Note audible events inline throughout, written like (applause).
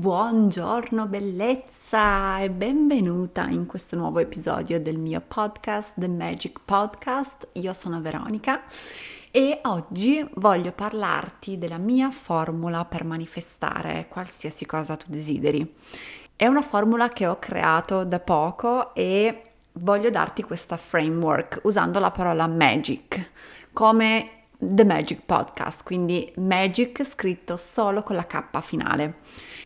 Buongiorno bellezza e benvenuta in questo nuovo episodio del mio podcast, The Magic Podcast. Io sono Veronica e oggi voglio parlarti della mia formula per manifestare qualsiasi cosa tu desideri. È una formula che ho creato da poco e voglio darti questa framework usando la parola magic come The Magic Podcast, quindi magic scritto solo con la K finale.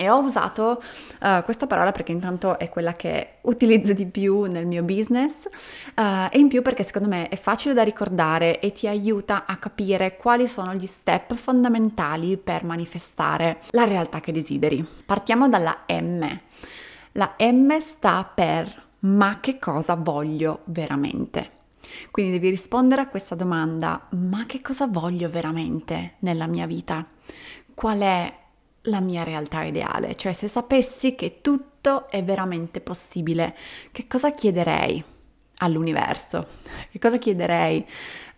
E ho usato uh, questa parola perché intanto è quella che utilizzo di più nel mio business uh, e in più perché secondo me è facile da ricordare e ti aiuta a capire quali sono gli step fondamentali per manifestare la realtà che desideri. Partiamo dalla M. La M sta per ma che cosa voglio veramente? Quindi devi rispondere a questa domanda, ma che cosa voglio veramente nella mia vita? Qual è la mia realtà ideale, cioè se sapessi che tutto è veramente possibile, che cosa chiederei all'universo? Che cosa chiederei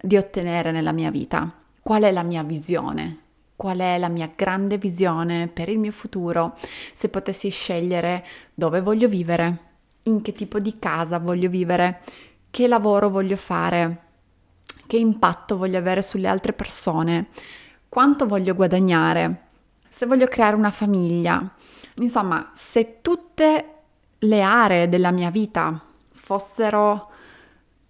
di ottenere nella mia vita? Qual è la mia visione? Qual è la mia grande visione per il mio futuro? Se potessi scegliere dove voglio vivere, in che tipo di casa voglio vivere, che lavoro voglio fare, che impatto voglio avere sulle altre persone, quanto voglio guadagnare, se voglio creare una famiglia. Insomma, se tutte le aree della mia vita fossero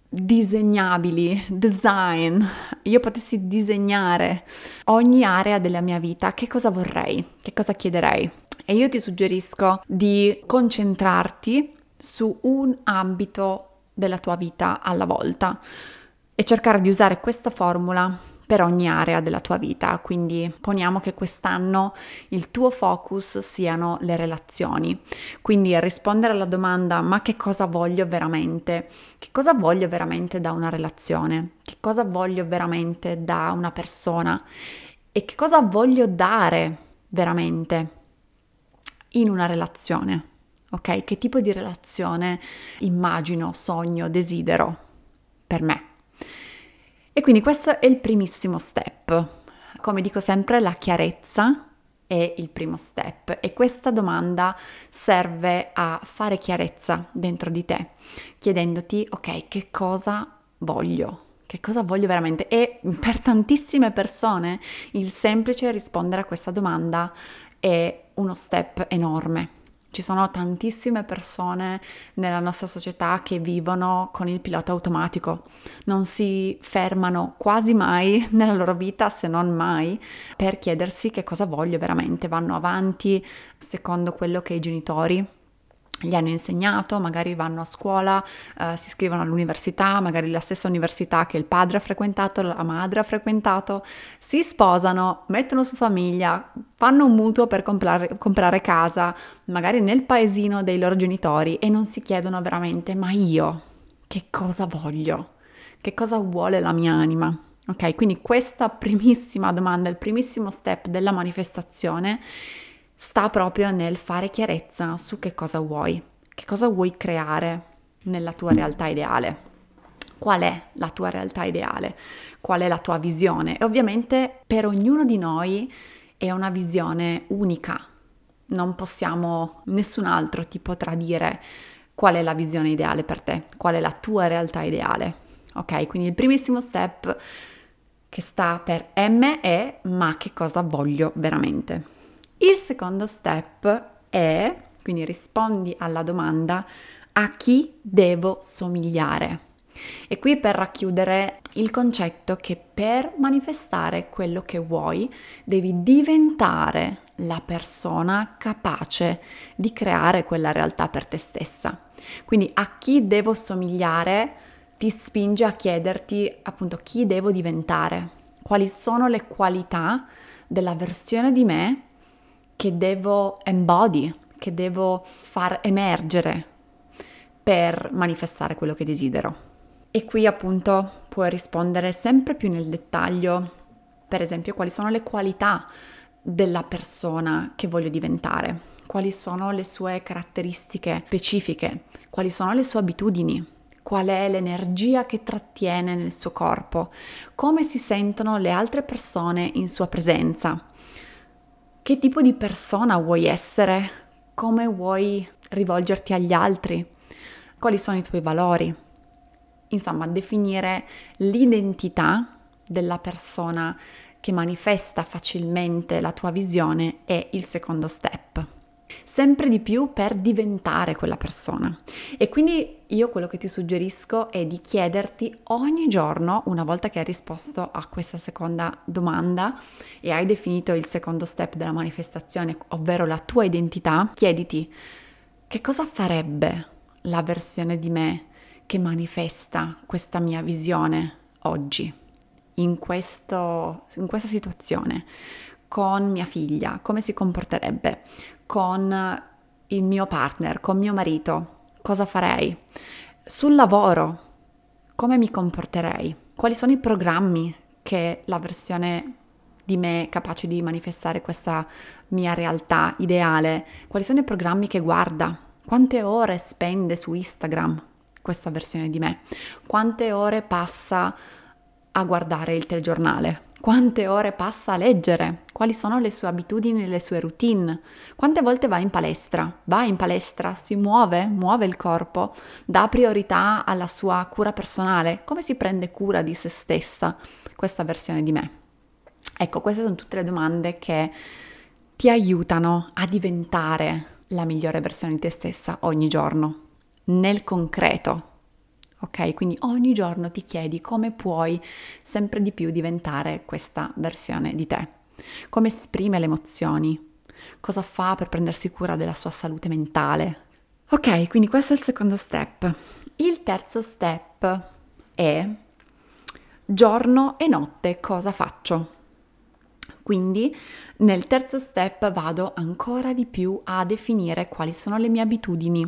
disegnabili, design, io potessi disegnare ogni area della mia vita, che cosa vorrei? Che cosa chiederei? E io ti suggerisco di concentrarti su un ambito della tua vita alla volta e cercare di usare questa formula per ogni area della tua vita. Quindi poniamo che quest'anno il tuo focus siano le relazioni. Quindi rispondere alla domanda ma che cosa voglio veramente? Che cosa voglio veramente da una relazione? Che cosa voglio veramente da una persona? E che cosa voglio dare veramente in una relazione? Ok? Che tipo di relazione immagino, sogno, desidero per me? E quindi questo è il primissimo step. Come dico sempre, la chiarezza è il primo step e questa domanda serve a fare chiarezza dentro di te, chiedendoti, ok, che cosa voglio? Che cosa voglio veramente? E per tantissime persone il semplice rispondere a questa domanda è uno step enorme ci sono tantissime persone nella nostra società che vivono con il pilota automatico, non si fermano quasi mai (laughs) nella loro vita, se non mai, per chiedersi che cosa voglio veramente, vanno avanti secondo quello che i genitori gli hanno insegnato, magari vanno a scuola, eh, si iscrivono all'università, magari la stessa università che il padre ha frequentato, la madre ha frequentato, si sposano, mettono su famiglia, fanno un mutuo per comprare, comprare casa, magari nel paesino dei loro genitori e non si chiedono veramente ma io che cosa voglio? Che cosa vuole la mia anima? Ok, quindi questa primissima domanda, il primissimo step della manifestazione sta proprio nel fare chiarezza su che cosa vuoi, che cosa vuoi creare nella tua realtà ideale. qual è la tua realtà ideale, qual è la tua visione e ovviamente per ognuno di noi è una visione unica. Non possiamo, nessun altro ti potrà dire qual è la visione ideale per te, qual è la tua realtà ideale. Ok, quindi il primissimo step che sta per M è ma che cosa voglio veramente. Il secondo step è, quindi rispondi alla domanda a chi devo somigliare. E qui per racchiudere il concetto che per manifestare quello che vuoi devi diventare la persona capace di creare quella realtà per te stessa. Quindi a chi devo somigliare ti spinge a chiederti appunto chi devo diventare, quali sono le qualità della versione di me che devo embody, che devo far emergere per manifestare quello che desidero. E qui appunto puoi rispondere sempre più nel dettaglio, per esempio, quali sono le qualità della persona che voglio diventare, quali sono le sue caratteristiche specifiche, quali sono le sue abitudini, qual è l'energia che trattiene nel suo corpo, come si sentono le altre persone in sua presenza, che tipo di persona vuoi essere, come vuoi rivolgerti agli altri, quali sono i tuoi valori. Insomma, definire l'identità della persona che manifesta facilmente la tua visione è il secondo step. Sempre di più per diventare quella persona. E quindi io quello che ti suggerisco è di chiederti ogni giorno, una volta che hai risposto a questa seconda domanda e hai definito il secondo step della manifestazione, ovvero la tua identità, chiediti che cosa farebbe la versione di me che manifesta questa mia visione oggi, in, questo, in questa situazione, con mia figlia, come si comporterebbe, con il mio partner, con mio marito, cosa farei, sul lavoro, come mi comporterei, quali sono i programmi che la versione di me capace di manifestare questa mia realtà ideale, quali sono i programmi che guarda, quante ore spende su Instagram, questa versione di me? Quante ore passa a guardare il telegiornale? Quante ore passa a leggere? Quali sono le sue abitudini le sue routine? Quante volte va in palestra? Va in palestra, si muove, muove il corpo, dà priorità alla sua cura personale? Come si prende cura di se stessa questa versione di me? Ecco, queste sono tutte le domande che ti aiutano a diventare la migliore versione di te stessa ogni giorno nel concreto. Ok, quindi ogni giorno ti chiedi come puoi sempre di più diventare questa versione di te. Come esprime le emozioni? Cosa fa per prendersi cura della sua salute mentale? Ok, quindi questo è il secondo step. Il terzo step è giorno e notte cosa faccio? Quindi nel terzo step vado ancora di più a definire quali sono le mie abitudini,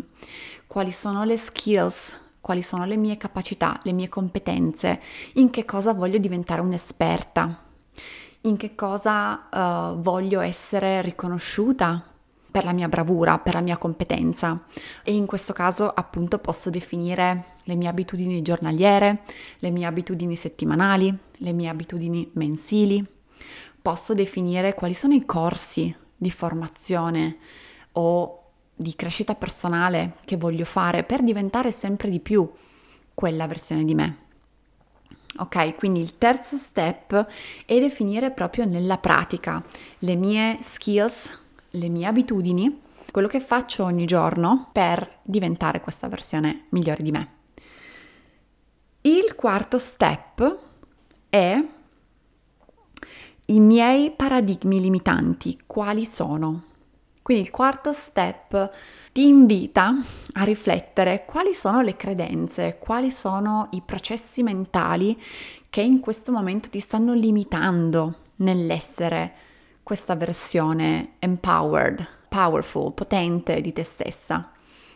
quali sono le skills, quali sono le mie capacità, le mie competenze, in che cosa voglio diventare un'esperta, in che cosa uh, voglio essere riconosciuta per la mia bravura, per la mia competenza. E in questo caso appunto posso definire le mie abitudini giornaliere, le mie abitudini settimanali, le mie abitudini mensili, posso definire quali sono i corsi di formazione o di crescita personale che voglio fare per diventare sempre di più quella versione di me. Ok, quindi il terzo step è definire proprio nella pratica le mie skills, le mie abitudini, quello che faccio ogni giorno per diventare questa versione migliore di me. Il quarto step è i miei paradigmi limitanti, quali sono? Quindi il quarto step ti invita a riflettere quali sono le credenze, quali sono i processi mentali che in questo momento ti stanno limitando nell'essere questa versione empowered, powerful, potente di te stessa.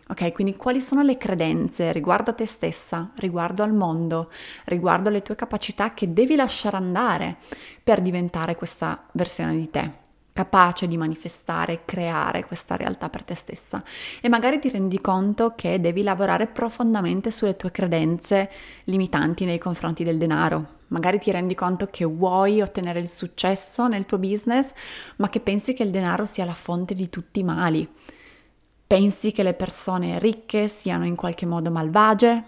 Ok, quindi quali sono le credenze riguardo a te stessa, riguardo al mondo, riguardo alle tue capacità che devi lasciare andare per diventare questa versione di te? Capace di manifestare, creare questa realtà per te stessa e magari ti rendi conto che devi lavorare profondamente sulle tue credenze limitanti nei confronti del denaro. Magari ti rendi conto che vuoi ottenere il successo nel tuo business, ma che pensi che il denaro sia la fonte di tutti i mali. Pensi che le persone ricche siano in qualche modo malvagie,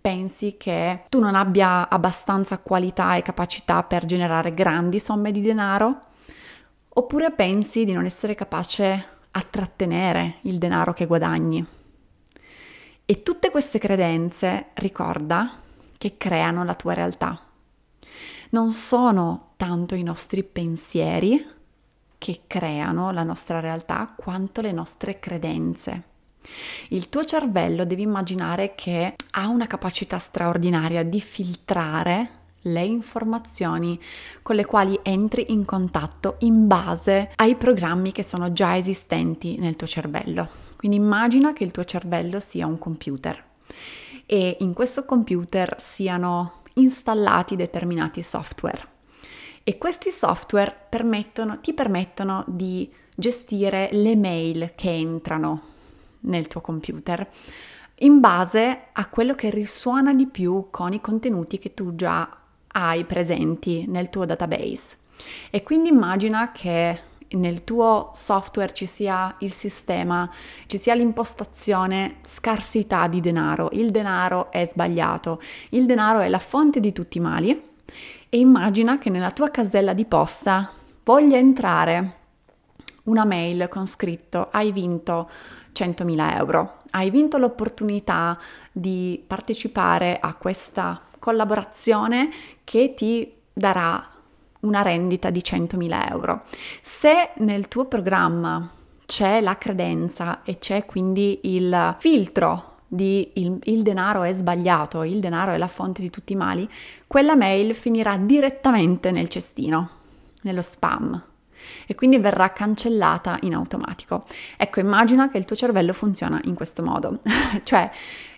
pensi che tu non abbia abbastanza qualità e capacità per generare grandi somme di denaro Oppure pensi di non essere capace a trattenere il denaro che guadagni. E tutte queste credenze, ricorda, che creano la tua realtà. Non sono tanto i nostri pensieri che creano la nostra realtà quanto le nostre credenze. Il tuo cervello devi immaginare che ha una capacità straordinaria di filtrare le informazioni con le quali entri in contatto in base ai programmi che sono già esistenti nel tuo cervello. Quindi immagina che il tuo cervello sia un computer e in questo computer siano installati determinati software e questi software permettono, ti permettono di gestire le mail che entrano nel tuo computer in base a quello che risuona di più con i contenuti che tu già hai presenti nel tuo database. E quindi immagina che nel tuo software ci sia il sistema, ci sia l'impostazione scarsità di denaro, il denaro è sbagliato, il denaro è la fonte di tutti i mali. E immagina che nella tua casella di posta voglia entrare una mail con scritto hai vinto 100.000 euro, hai vinto l'opportunità di partecipare a questa collaborazione che ti darà una rendita di 100.000 euro. Se nel tuo programma c'è la credenza e c'è quindi il filtro di il, il, denaro è sbagliato, il denaro è la fonte di tutti i mali, quella mail finirà direttamente nel cestino, nello spam e quindi verrà cancellata in automatico. Ecco, immagina che il tuo cervello funziona in questo modo, (laughs) cioè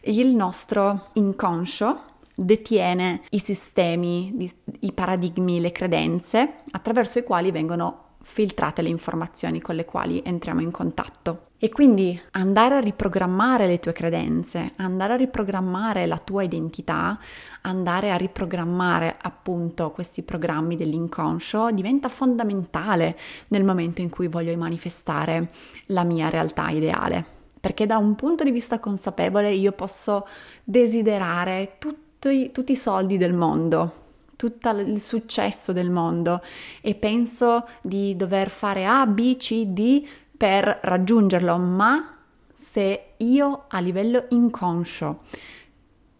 il nostro inconscio detiene i sistemi, i paradigmi, le credenze attraverso i quali vengono filtrate le informazioni con le quali entriamo in contatto. E quindi andare a riprogrammare le tue credenze, andare a riprogrammare la tua identità, andare a riprogrammare appunto questi programmi dell'inconscio diventa fondamentale nel momento in cui voglio manifestare la mia realtà ideale. Perché da un punto di vista consapevole io posso desiderare tutto tutti, tutti i soldi del mondo, tutto il successo del mondo. E penso di dover fare A, B, C, D per raggiungerlo, ma se io a livello inconscio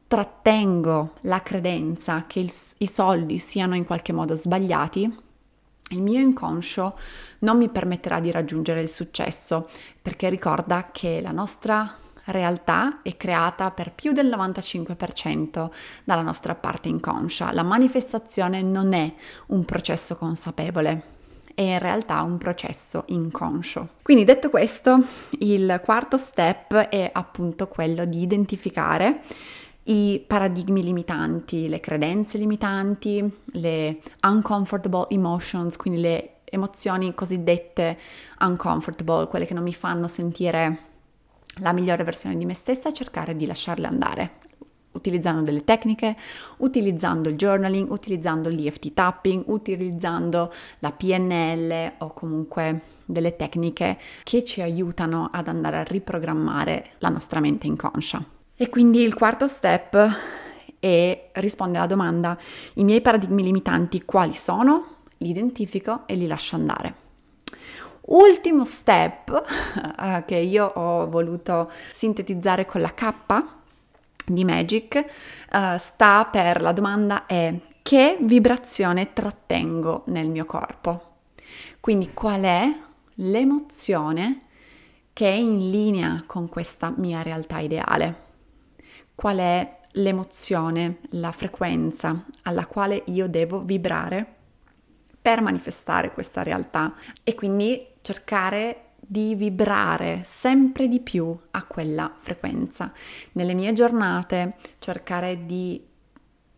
trattengo la credenza che il, i soldi siano in qualche modo sbagliati, il mio inconscio non mi permetterà di raggiungere il successo, perché ricorda che la nostra realtà è creata per più del 95% dalla nostra parte inconscia. La manifestazione non è un processo consapevole, è in realtà un processo inconscio. Quindi detto questo, il quarto step è appunto quello di identificare i paradigmi limitanti, le credenze limitanti, le uncomfortable emotions, quindi le emozioni cosiddette uncomfortable, quelle che non mi fanno sentire la migliore versione di me stessa è cercare di lasciarle andare, utilizzando delle tecniche, utilizzando il journaling, utilizzando l'EFT tapping, utilizzando la PNL o comunque delle tecniche che ci aiutano ad andare a riprogrammare la nostra mente inconscia. E quindi il quarto step è rispondere alla domanda i miei paradigmi limitanti quali sono? Li identifico e li lascio andare. Ultimo step uh, (laughs) che io ho voluto sintetizzare con la K di Magic uh, sta per la domanda è che vibrazione trattengo nel mio corpo? Quindi qual è l'emozione che è in linea con questa mia realtà ideale? Qual è l'emozione, la frequenza alla quale io devo vibrare per manifestare questa realtà e quindi cercare di vibrare sempre di più a quella frequenza. Nelle mie giornate cercare di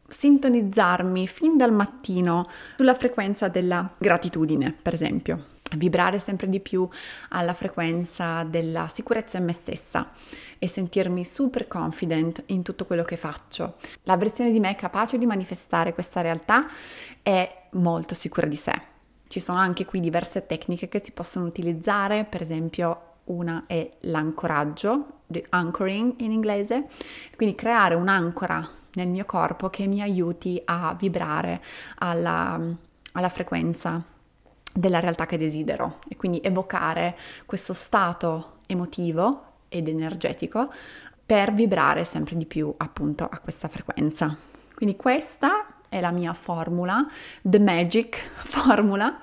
sintonizzarmi fin dal mattino sulla frequenza della gratitudine, per esempio. vibrare sempre di più alla frequenza della sicurezza in me stessa e sentirmi super confident in tutto quello che faccio. La versione di me capace di manifestare questa realtà è molto sicura di sé. Ci sono anche qui diverse tecniche che si possono utilizzare, per esempio una è l'ancoraggio, anchoring in inglese, quindi creare un'ancora nel mio corpo che mi aiuti a vibrare alla, alla frequenza della realtà che desidero e quindi evocare questo stato emotivo ed energetico per vibrare sempre di più appunto a questa frequenza. Quindi questa è la mia formula, the magic (laughs) formula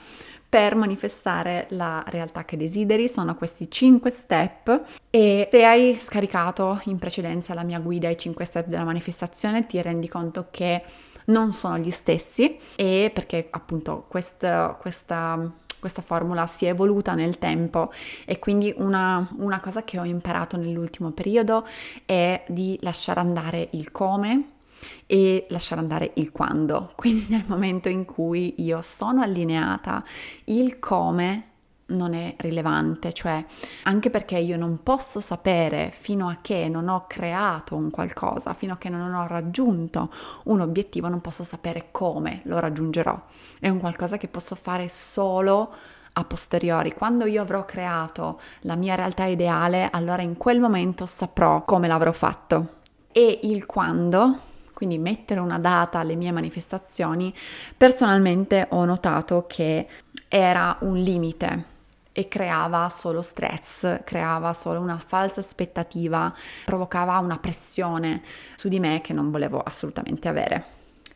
per manifestare la realtà che desideri. Sono questi 5 step e se hai scaricato in precedenza la mia guida ai 5 step della manifestazione ti rendi conto che non sono gli stessi e perché appunto questa, questa questa formula si è evoluta nel tempo e quindi una, una, cosa che ho imparato nell'ultimo periodo è di lasciare andare il come e lasciare andare il quando. (laughs) Quindi nel momento in cui io sono allineata, il come non è rilevante, cioè anche perché io non posso sapere fino a che non ho creato un qualcosa, fino a che non ho raggiunto un obiettivo, non posso sapere come lo raggiungerò. È un qualcosa che posso fare solo a posteriori. Quando io avrò creato la mia realtà ideale, allora in quel momento saprò come l'avrò fatto. E il quando quindi mettere una data alle mie manifestazioni, personalmente ho notato che era un limite e creava solo stress, creava solo una falsa aspettativa, provocava una pressione su di me che non volevo assolutamente avere.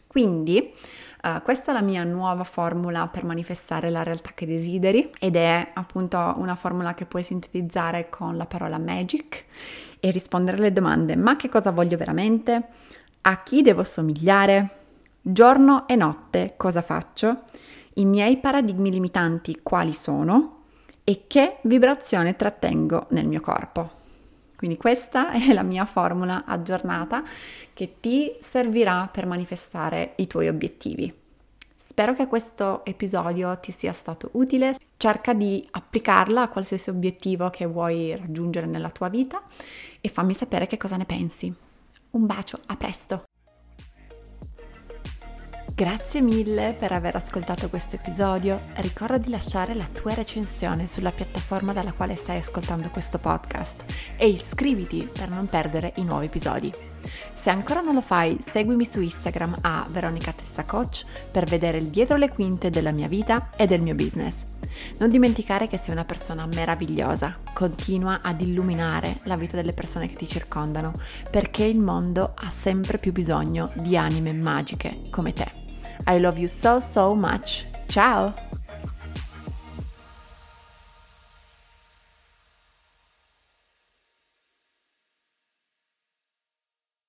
Quindi uh, questa è la mia nuova formula per manifestare la realtà che desideri ed è appunto una formula che puoi sintetizzare con la parola magic e rispondere alle domande ma che cosa voglio veramente? A chi devo somigliare? Giorno e notte cosa faccio? I miei paradigmi limitanti quali sono? e che vibrazione trattengo nel mio corpo. Quindi questa (laughs) è la mia formula aggiornata che ti servirà per manifestare i tuoi obiettivi. Spero che questo episodio ti sia stato utile, cerca di applicarla a qualsiasi obiettivo che vuoi raggiungere nella tua vita e fammi sapere che cosa ne pensi. Un bacio, a presto! Grazie mille per aver ascoltato questo episodio. Ricorda di lasciare la tua recensione sulla piattaforma dalla quale stai ascoltando questo podcast e iscriviti per non perdere i nuovi episodi. Se ancora non lo fai, seguimi su Instagram a Veronica Tessa Coach per vedere il dietro le quinte della mia vita e del mio business. Non dimenticare che sei una persona meravigliosa, continua ad illuminare la vita delle persone che ti circondano, perché il mondo ha sempre più bisogno di anime magiche come te. I love you so so much. Ciao!